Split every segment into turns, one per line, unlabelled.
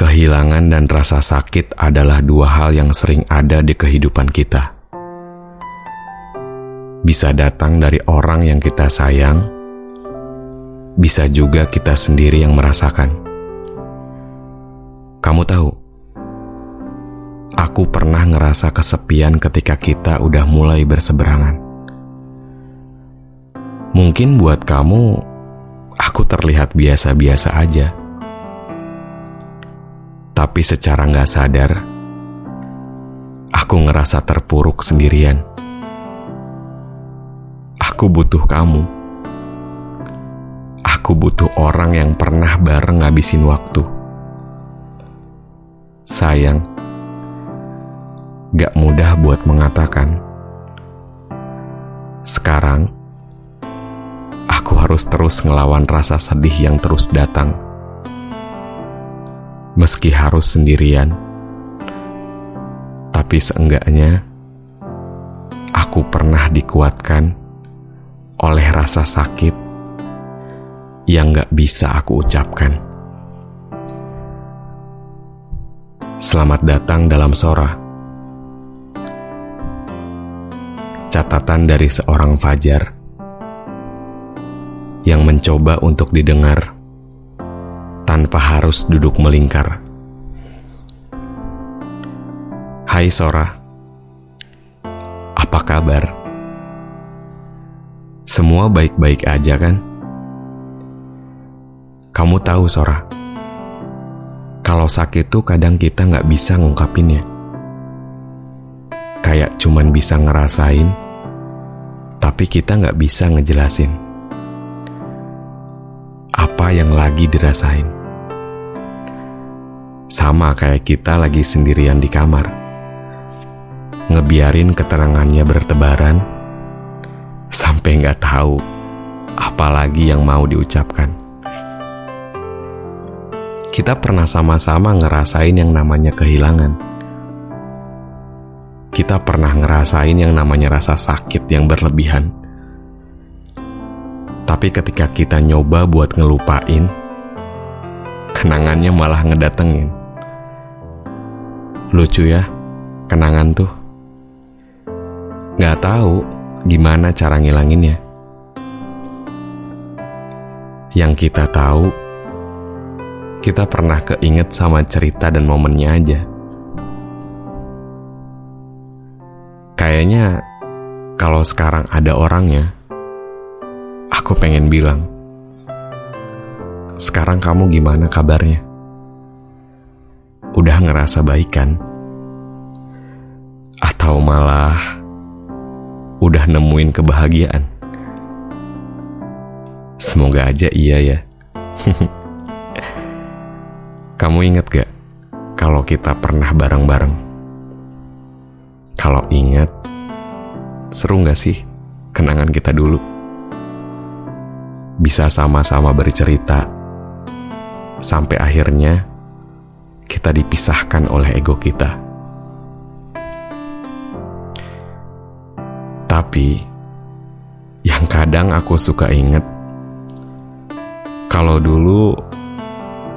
Kehilangan dan rasa sakit adalah dua hal yang sering ada di kehidupan kita. Bisa datang dari orang yang kita sayang, bisa juga kita sendiri yang merasakan. Kamu tahu, aku pernah ngerasa kesepian ketika kita udah mulai berseberangan. Mungkin buat kamu, aku terlihat biasa-biasa aja tapi secara nggak sadar, aku ngerasa terpuruk sendirian. Aku butuh kamu. Aku butuh orang yang pernah bareng ngabisin waktu. Sayang, gak mudah buat mengatakan. Sekarang, aku harus terus ngelawan rasa sedih yang terus datang meski harus sendirian. Tapi seenggaknya, aku pernah dikuatkan oleh rasa sakit yang gak bisa aku ucapkan. Selamat datang dalam Sora. Catatan dari seorang Fajar yang mencoba untuk didengar tanpa harus duduk melingkar. Hai Sora, apa kabar? Semua baik-baik aja kan? Kamu tahu Sora, kalau sakit tuh kadang kita nggak bisa ngungkapinnya. Kayak cuman bisa ngerasain, tapi kita nggak bisa ngejelasin apa yang lagi dirasain. Sama kayak kita lagi sendirian di kamar. Ngebiarin keterangannya bertebaran sampai nggak tahu apa lagi yang mau diucapkan. Kita pernah sama-sama ngerasain yang namanya kehilangan. Kita pernah ngerasain yang namanya rasa sakit yang berlebihan. Tapi ketika kita nyoba buat ngelupain, kenangannya malah ngedatengin. Lucu ya, kenangan tuh. Gak tahu gimana cara ngilanginnya. Yang kita tahu, kita pernah keinget sama cerita dan momennya aja. Kayaknya kalau sekarang ada orangnya, aku pengen bilang, sekarang kamu gimana kabarnya? Udah ngerasa baik kan? Atau malah udah nemuin kebahagiaan? Semoga aja iya ya. Kamu inget gak kalau kita pernah bareng-bareng? Kalau inget, seru gak sih kenangan kita dulu? Bisa sama-sama bercerita, sampai akhirnya kita dipisahkan oleh ego kita. Tapi, yang kadang aku suka inget, kalau dulu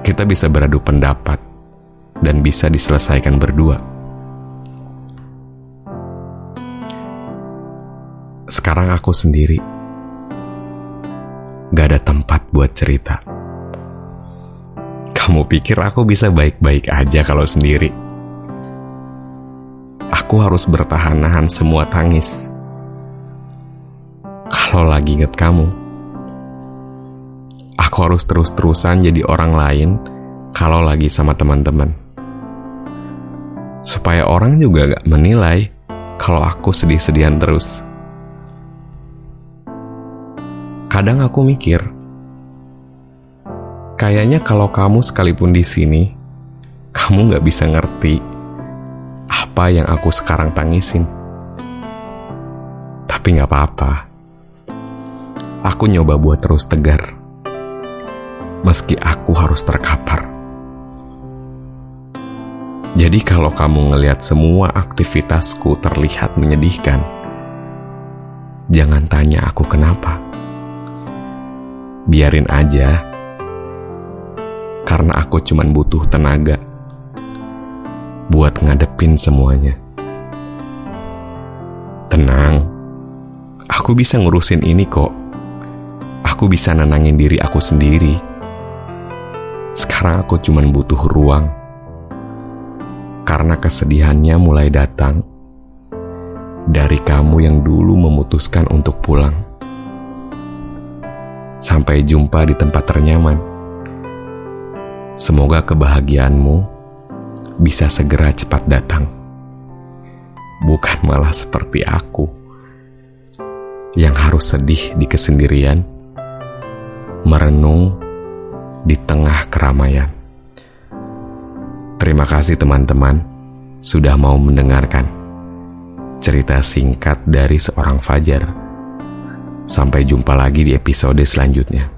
kita bisa beradu pendapat dan bisa diselesaikan berdua. Sekarang aku sendiri, gak ada tempat buat cerita. Kamu pikir aku bisa baik-baik aja kalau sendiri? Aku harus bertahan nahan semua tangis. Kalau lagi inget kamu, aku harus terus-terusan jadi orang lain kalau lagi sama teman-teman. Supaya orang juga gak menilai kalau aku sedih-sedihan terus. Kadang aku mikir, Kayaknya kalau kamu sekalipun di sini, kamu nggak bisa ngerti apa yang aku sekarang tangisin. Tapi nggak apa-apa. Aku nyoba buat terus tegar. Meski aku harus terkapar. Jadi kalau kamu ngelihat semua aktivitasku terlihat menyedihkan, jangan tanya aku kenapa. Biarin aja karena aku cuman butuh tenaga buat ngadepin semuanya. Tenang, aku bisa ngurusin ini kok. Aku bisa nenangin diri aku sendiri. Sekarang aku cuman butuh ruang. Karena kesedihannya mulai datang dari kamu yang dulu memutuskan untuk pulang. Sampai jumpa di tempat ternyaman. Semoga kebahagiaanmu bisa segera cepat datang. Bukan malah seperti aku yang harus sedih di kesendirian, merenung di tengah keramaian. Terima kasih teman-teman sudah mau mendengarkan cerita singkat dari seorang Fajar. Sampai jumpa lagi di episode selanjutnya.